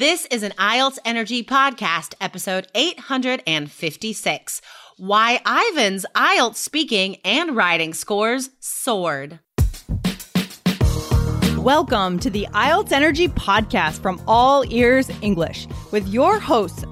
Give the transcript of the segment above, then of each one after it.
This is an IELTS Energy Podcast, episode 856 Why Ivan's IELTS speaking and writing scores soared. Welcome to the IELTS Energy Podcast from All Ears English with your hosts,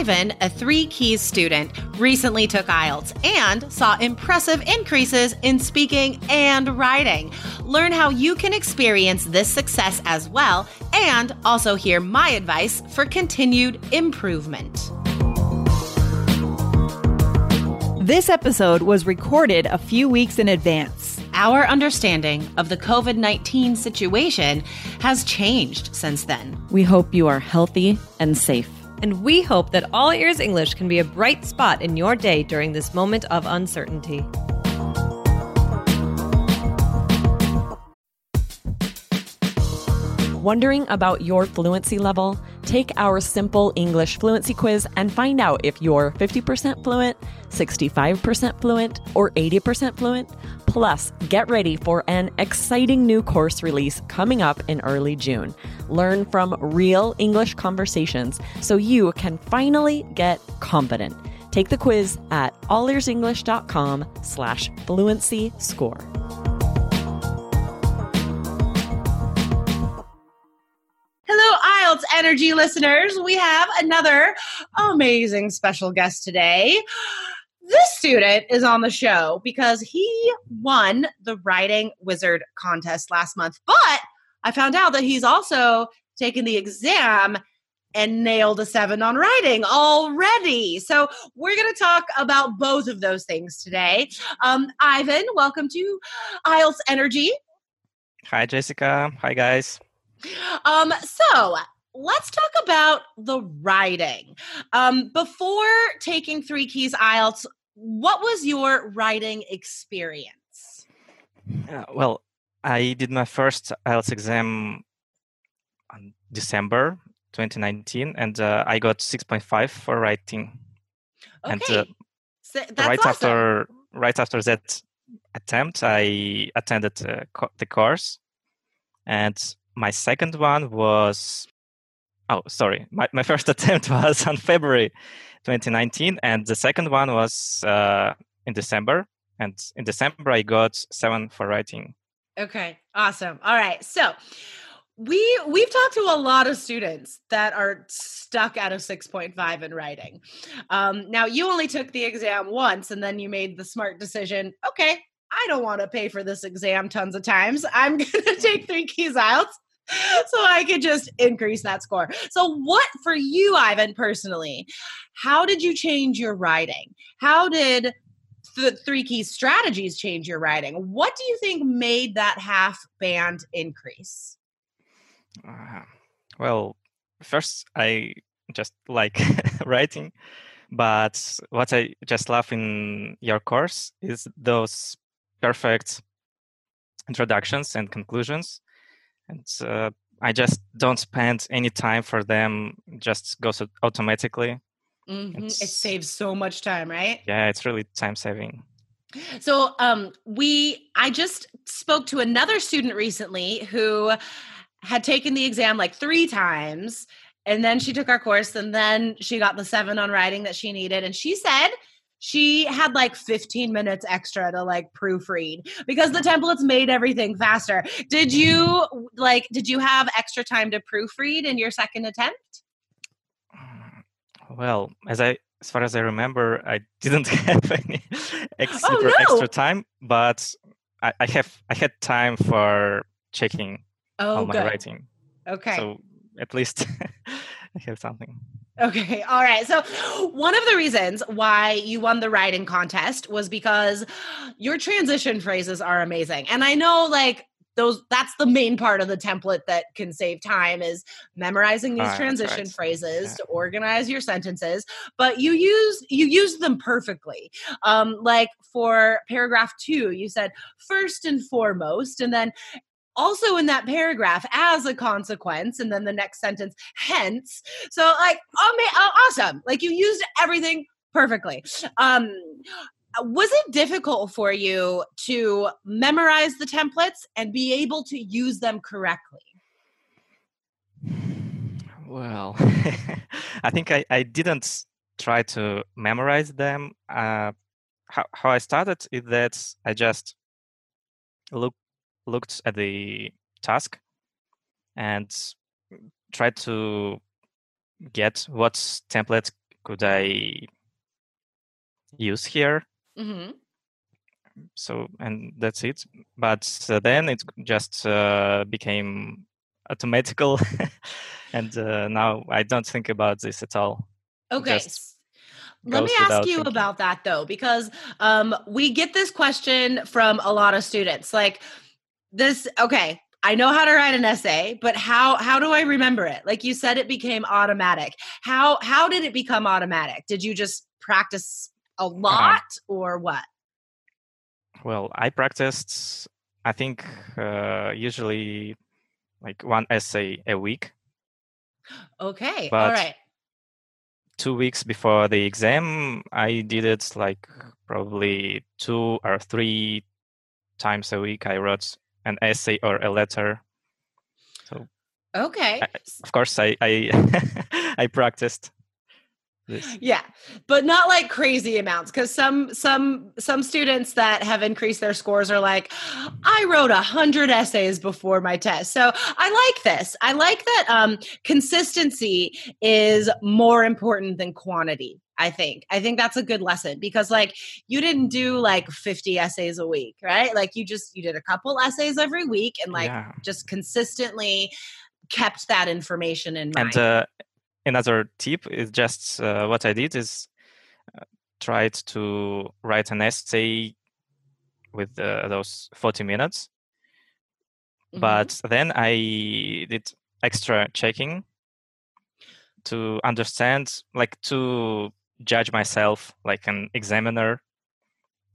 Ivan, a three keys student, recently took IELTS and saw impressive increases in speaking and writing. Learn how you can experience this success as well and also hear my advice for continued improvement. This episode was recorded a few weeks in advance. Our understanding of the COVID 19 situation has changed since then. We hope you are healthy and safe. And we hope that All Ears English can be a bright spot in your day during this moment of uncertainty. Wondering about your fluency level? Take our simple English fluency quiz and find out if you're 50% fluent, 65% fluent, or 80% fluent. Plus, get ready for an exciting new course release coming up in early June. Learn from real English conversations so you can finally get confident. Take the quiz at allearsenglish.com slash fluency score. Hello, IELTS Energy listeners. We have another amazing special guest today. This student is on the show because he won the Writing Wizard contest last month, but I found out that he's also taken the exam and nailed a seven on writing already. So we're going to talk about both of those things today. Um, Ivan, welcome to IELTS Energy. Hi, Jessica. Hi, guys. Um, so let's talk about the writing. Um, before taking three keys IELTS, what was your writing experience? Uh, well, I did my first IELTS exam on December 2019, and uh, I got 6.5 for writing. Okay. And uh, so right awesome. after right after that attempt, I attended uh, co- the course, and my second one was oh sorry my, my first attempt was on february 2019 and the second one was uh, in december and in december i got seven for writing Okay, awesome. All right. So, we we've talked to a lot of students that are stuck at a 6.5 in writing. Um, now, you only took the exam once and then you made the smart decision, okay, I don't want to pay for this exam tons of times. I'm going to take 3 keys IELTS so I could just increase that score. So, what for you, Ivan, personally, how did you change your writing? How did the three key strategies change your writing? What do you think made that half band increase? Uh, well, first I just like writing, but what I just love in your course is those perfect introductions and conclusions, and uh, I just don't spend any time for them; just goes au- automatically. Mhm, It saves so much time, right? Yeah, it's really time saving. So, um, we I just spoke to another student recently who had taken the exam like three times, and then she took our course, and then she got the seven on writing that she needed, and she said she had like 15 minutes extra to like proofread because the templates made everything faster. Did you like did you have extra time to proofread in your second attempt? Well, as I as far as I remember, I didn't have any ex- Oh, no. extra time, but I, I have I had time for checking Oh, all my good. writing. Okay. So at least I have something. Okay. All right. So, one of the reasons why you won the writing contest was because your transition phrases are amazing. And I know, like, those that's the main part of the template that can save time is memorizing these Ah, that's transition right. phrases Yeah. to organize your sentences but you use you use them perfectly um like for paragraph two, you said first and foremost, and then also in that paragraph as a consequence and then the next sentence hence. So like oh, man, awesome. Like you used everything perfectly. Um was it difficult for you to memorize the templates and be able to use them correctly? Well i think I, I didn't try to memorize them. Uh, how, how i started is that i just look looked at the task and tried to get what template could I use here. Mm-hmm. So and that's it. But uh, then it just uh, became automatical, and uh, now I don't think about this at all. Okay. Just let me ask you thinking. about that though, because um, we get this question from a lot of students. Like, this okay I know how to write an essay, but how how do I remember it? Like you said it became automatic. How how did it become automatic? Did you just practice a uh-huh. lot or what? Well, I practiced I think uh, usually like one essay a week. Okay. But All right. 2 weeks before the exam, I did it like probably 2 or 3 times a week I wrote an essay or a letter. So okay, I, of course I I I practiced. This. Yeah, but not like crazy amounts because some some some students that have increased their scores are like, I wrote a hundred essays before my test. So I like this. I like that um, consistency is more important than quantity. I think. I think that's a good lesson because like you didn't do like 50 essays a week, right? Like you just you did a couple essays every week and like yeah. just consistently kept that information in mind. And uh, another tip is just uh, what I did is uh, tried to write an essay with uh, those 40 minutes. Mm-hmm. But then I did extra checking to understand like to judge myself like an examiner.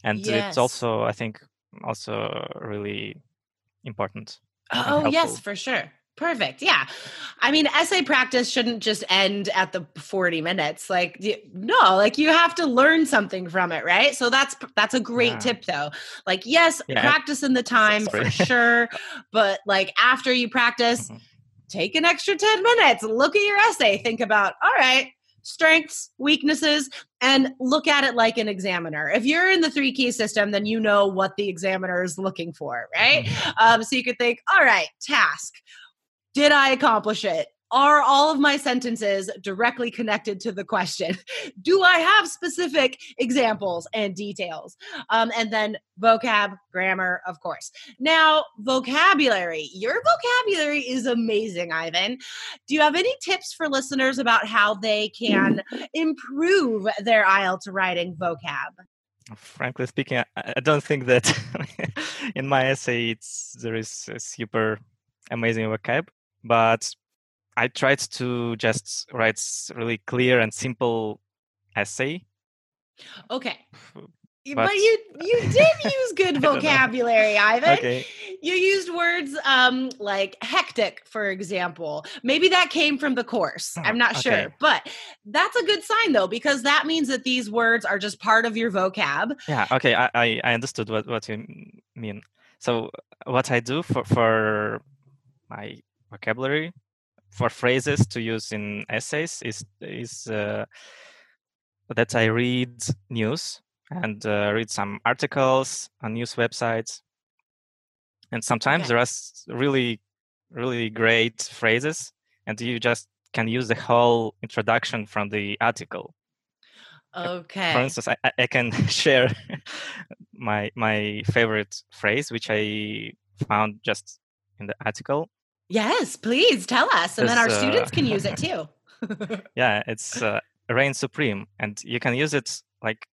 And yes. it's also i think also really important oh yes for sure. Perfect. Yeah. I mean essay practice shouldn't just end at the 40 minutes. Like no like you have to learn something from it right? So that's that's a great yeah. tip though. Like yes yeah. practice in the time for sure but like after you practice mm-hmm. take an extra 10 minutes. Look at your essay. Think about all right strengths, weaknesses, and look at it like an examiner. If you're in the three key system, then you know what the examiner is looking for, right? Mm-hmm. Um, so you could think, all right, task. Did I accomplish it? Are all of my sentences directly connected to the question? Do I have specific examples and details? Um, and then vocab, grammar, of course. Now, vocabulary. Your vocabulary is amazing, Ivan. Do you have any tips for listeners about how they can improve their IELTS writing vocab? Frankly speaking, I don't think that in my essay it's there is a super amazing vocab, but I tried to just write really clear and simple essay. Okay. But, but you you did use good vocabulary, Ivan. Okay. You used words um, like hectic, for example. Maybe that came from the course. Oh, I'm not okay. sure, but that's a good sign though because that means that these words are just part of your vocab. Yeah. Okay. I I, I understood what what you mean. So what I do for for my vocabulary for phrases to use in essays is is uh, that I read news and uh, read some articles on news websites, and sometimes okay. there are really really great phrases, and you just can use the whole introduction from the article. Okay. For instance, I, I can share my my favorite phrase, which I found just in the article. Yes, please tell us, and then our uh, students can use it too. yeah, it's uh, reign supreme, and you can use it like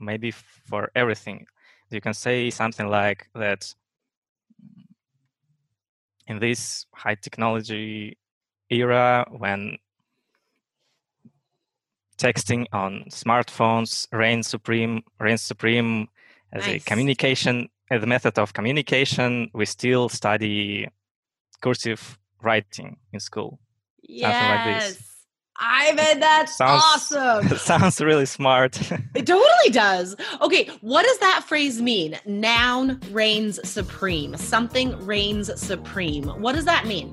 maybe for everything. You can say something like that. In this high technology era, when texting on smartphones reigns supreme. Reigns supreme as Nice. a communication, as a method of communication. We still study cursive writing in school. like. Yes. Ivan, that's Sounds- awesome. Sounds really smart. It totally does. Okay, what does that phrase mean? Noun reigns supreme. Something reigns supreme. What does that mean?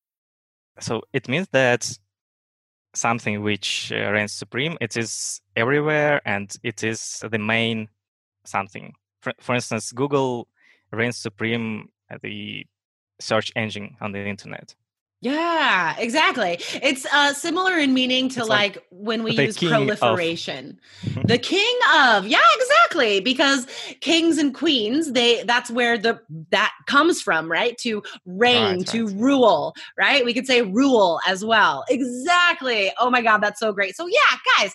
So it means that something which uh, reigns supreme it is everywhere and it is the main something. For, for instance google reigns supreme the search engine on the internet Yeah, exactly. It's uh, similar in meaning to like, like when we use proliferation. the king of, yeah, exactly. Because kings and queens, they that's where the that comes from, right? To reign, Right, to right. rule, right? We could say rule as well. Exactly. Oh my god, that's so great. So yeah, guys.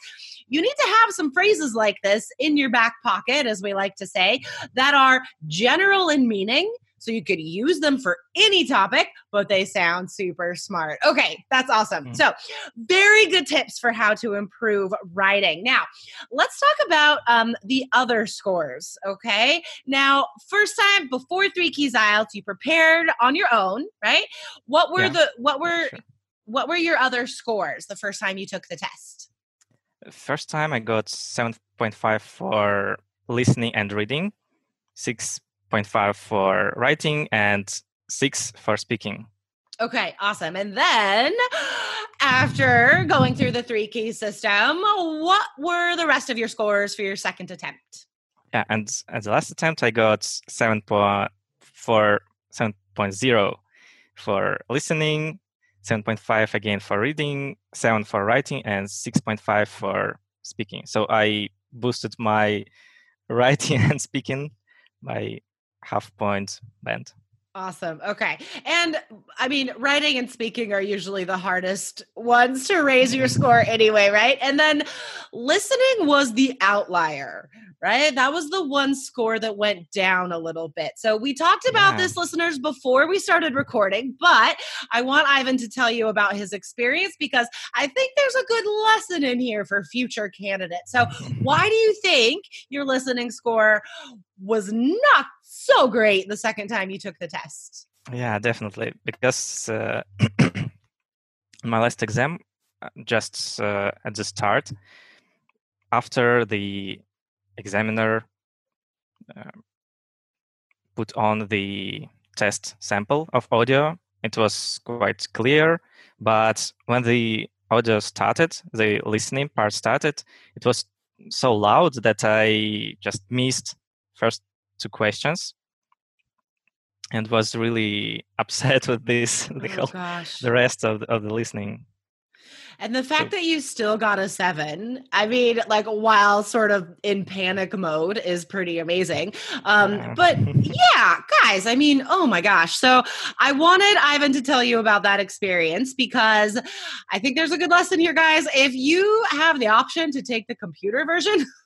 You need to have some phrases like this in your back pocket, as we like to say, that are general in meaning. So you could use them for any topic, but they sound super smart. Okay, that's awesome. Mm. So, very good tips for how to improve writing. Now, let's talk about um, the other scores. Okay. Now, first time before Three Keys IELTS, you prepared on your own, right? What were Yeah, the what were sure. what were your other scores the first time you took the test? first time i got 7.5 for listening and reading 6.5 for writing and 6 for speaking Okay, awesome. And then after going through the three key system, what were the rest of your scores for your second attempt? Yeah, and at the last attempt, I got seven point for seven point zero for listening, seven point five again for reading, seven for writing, and six point five for speaking. So I boosted my writing and speaking by half point band. Awesome. Okay. And I mean, writing and speaking are usually the hardest ones to raise your score anyway, right? And then listening was the outlier, right? That was the one score that went down a little bit. So we talked about Yeah. this, listeners, before we started recording, but I want Ivan to tell you about his experience because I think there's a good lesson in here for future candidates. So, why do you think your listening score was not so great the second time you took the test? Yeah, definitely. Because uh, my last exam, uh, just uh, at the start, after the examiner uh, put on the test sample of audio, it was quite clear. But when the audio started, the listening part started, it was so loud that I just missed first two questions and was really upset with this the oh whole the rest of the, of the listening And the fact that you still got a seven, I mean, like while sort of in panic mode is pretty amazing. Um, Yeah. but yeah, guys, I mean, oh my gosh. So I wanted Ivan to tell you about that experience because I think there's a good lesson here, guys. If you have the option to take the computer version,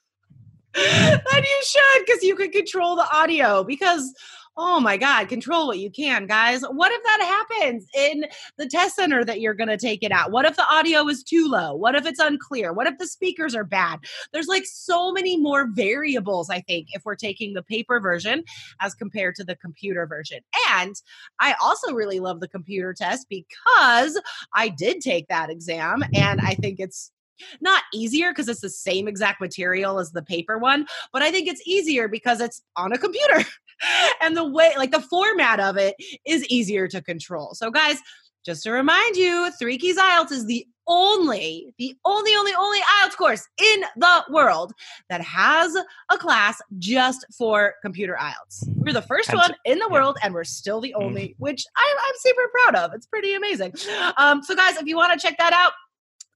then you should because you can control the audio because oh my god control what you can guys. What if that happens in the test center that you're going to take it at? What if the audio is too low? What if it's unclear? What if the speakers are bad? There's like so many more variables i think if we're taking the paper version as compared to the computer version. And i also really love the computer test because i did take that exam and i think it's not easier because it's the same exact material as the paper one, but I think it's easier because it's on a computer. and the way, like the format of it is easier to control. So, guys, just to remind you, Three Keys IELTS is the only, the only, only, only IELTS course in the world that has a class just for computer IELTS. We're the first one in the world, and we're still the only, which I, I'm super proud of. It's pretty amazing. Um, so, guys, if you want to check that out,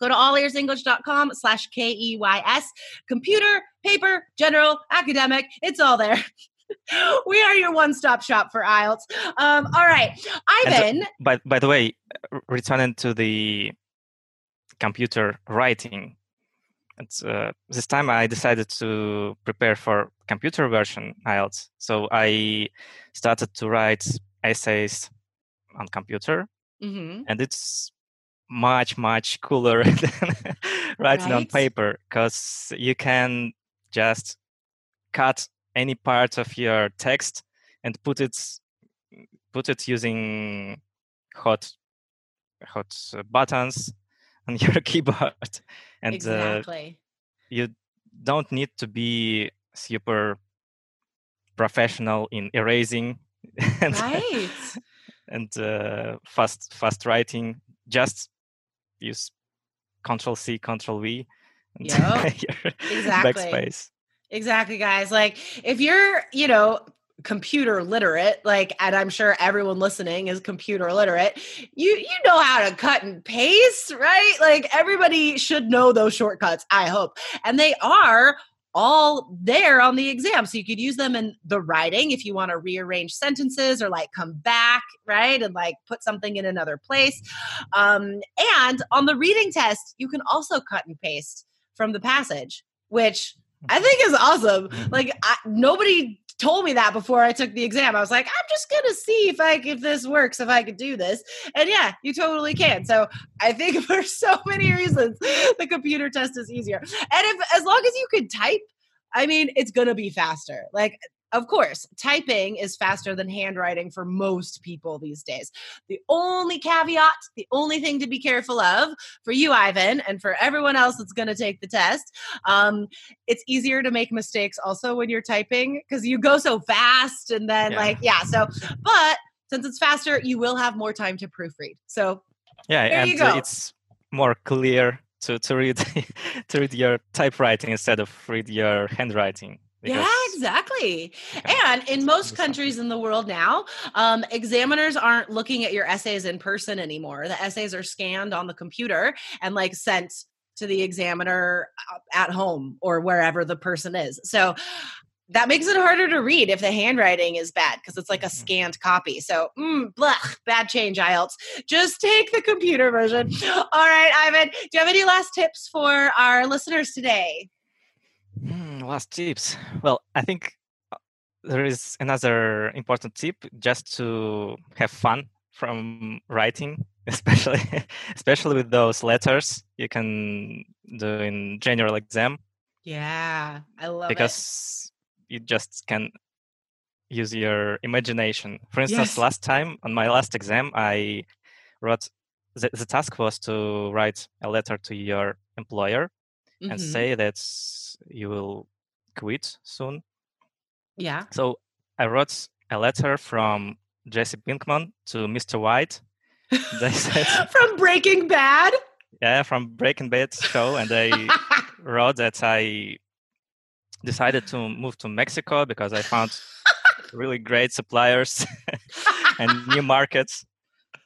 Go to allearsenglish.com slash K-E-Y-S. Computer, paper, general, academic, it's all there. we are your one-stop shop for IELTS. Um, all right, Ivan. So, by, by the way, returning to the computer writing, it's, uh, this time I decided to prepare for computer version IELTS. So I started to write essays on computer, mm-hmm. and it's much much cooler than writing right? on paper because you can just cut any part of your text and put it put it using hot hot buttons on your keyboard and uh, exactly. uh, you don't need to be super professional in erasing and, right. and uh, fast fast writing just use control c control v yep. exactly. backspace. Exactly guys. Like if you're you know computer literate like and i'm sure everyone listening is computer literate you you know how to cut and paste right? Like everybody should know those shortcuts i hope. And they are all there on the exam. So you could use them in the writing if you want to rearrange sentences or like come back right and like put something in another place. Um and on the reading test you can also cut and paste from the passage which I think is awesome. Like I, nobody told me that before I took the exam. I was like, I'm just gonna see if I if this works, if I could do this. And yeah, you totally can. So I think for so many reasons, the computer test is easier. And if as long as you could type, I mean, it's gonna be faster. Like of course, typing is faster than handwriting for most people these days. The only caveat, the only thing to be careful of for you, Ivan, and for everyone else that's going to take the test, um, it's easier to make mistakes also when you're typing because you go so fast and then, yeah. like, yeah. So, but since it's faster, you will have more time to proofread. So, yeah, there and it's more clear to, to read to read your typewriting instead of read your handwriting yeah, exactly. And in most countries in the world now, um, examiners aren't looking at your essays in person anymore. The essays are scanned on the computer and like sent to the examiner uh, at home or wherever the person is. So that makes it harder to read if the handwriting is bad because it's like a mm-hmm. scanned copy. So, mm, blech, bad change, IELTS. Just take the computer version. All right, Ivan, do you have any last tips for our listeners today? Mm, last tips. Well, I think uh, there is another important tip just to have fun from writing, especially especially with those letters you can do in general exam. Yeah, I love it. because it. you just can use your imagination. For instance, yes. last time on my last exam, I wrote the, the task was to write a letter to your employer mm-hmm. and say that you will quit soon. Yeah. So I wrote a letter from Jesse Pinkman to Mr. White. They said from Breaking Bad. Yeah, from Breaking Bad show, and they wrote that I decided to move to Mexico because I found really great suppliers and new markets.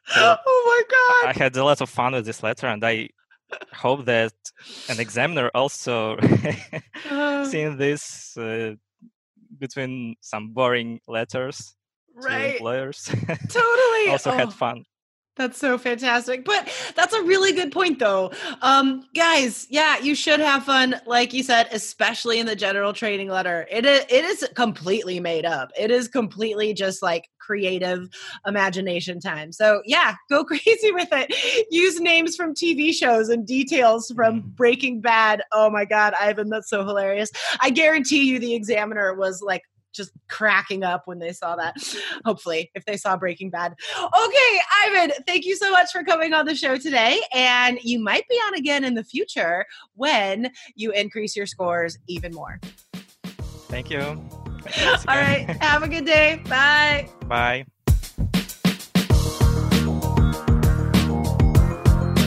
So oh my god! I had a lot of fun with this letter, and I hope that an examiner also uh, seeing this uh, between some boring letters right. to employers totally also oh. had fun that's so fantastic. But that's a really good point, though. Um, guys, yeah, you should have fun, like you said, especially in the general training letter. It is, it is completely made up. It is completely just like creative imagination time. So, yeah, go crazy with it. Use names from TV shows and details from mm. Breaking Bad. Oh my God, Ivan, that's so hilarious. I guarantee you the examiner was like just cracking up when they saw that. Hopefully, if they saw Breaking Bad. Okay, Ivan, thank you so much for coming on the show today. And you might be on again in the future when you increase your scores even more. Thank you. All right. Have a good day. Bye. Bye.